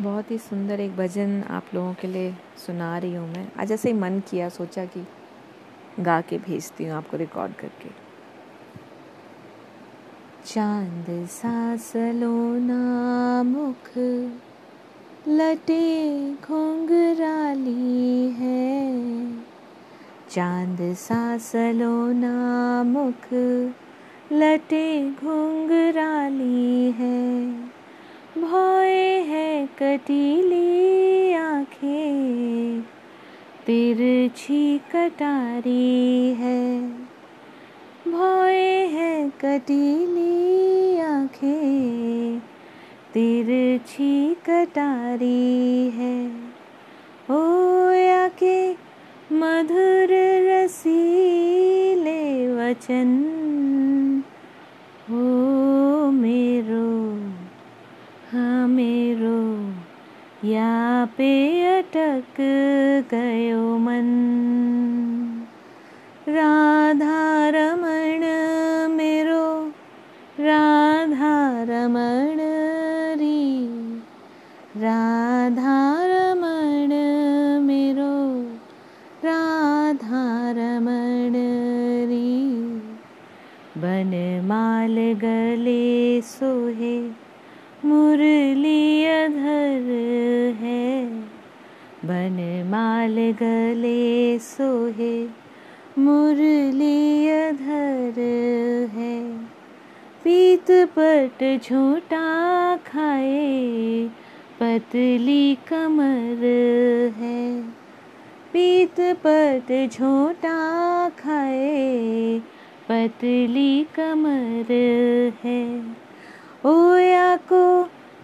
बहुत ही सुंदर एक भजन आप लोगों के लिए सुना रही हूँ मैं। आज ऐसे ही मन किया, सोचा कि गा के भेजती हूँ आपको रिकॉर्ड करके। चाँद सा सलोना मुख लटे घोंघराली है। चाँद सा सलोना मुख लटे घुंघराली है भोए है कटीली आँखें तिरछी कटारी है। भोए है कटीली आँखें तिरछी कटारी है। ओ या के मधुर रसीले वचन पे अटक गयो मन। राधा रमण मेरो राधा रमण री। राधा रमण मेरो राधा रमण री बनमाल गले सोहे मुरली अधर बनमाल गले सोहे मुरली अधर है। पीत पट झूठा खाए, पतली कमर है। पीत पट झूठा खाए, पतली कमर है। को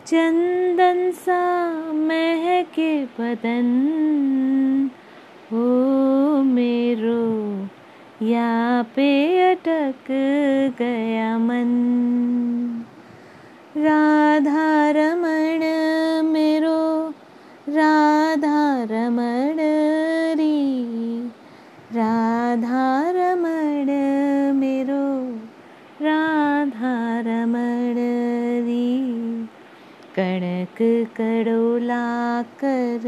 चंदन सा महके बदन। हो मेरो या पे अटक गया मन। राधा रमण मेरो, राधा रमण री। राधा रमण मेरो, राधा रमण कणक कड़ोला कर,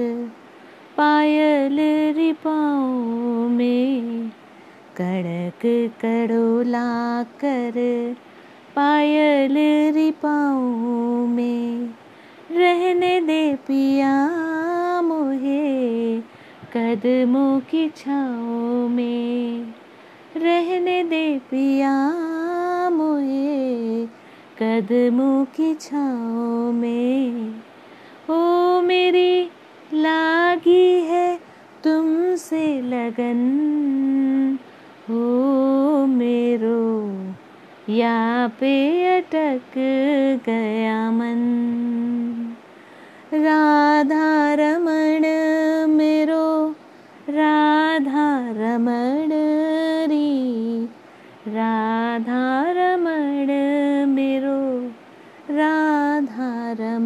पायल रिपाओ में कड़क कड़ोला कर, पायल रिपाओ में रहने दे पिया मोहे, कदमों की छाओ में रहने दे पिया मोहे। कदमों की छाओ में। ओ मेरी लागी है तुमसे लगन। हो मेरो या पे अटक गया मन। राधा धार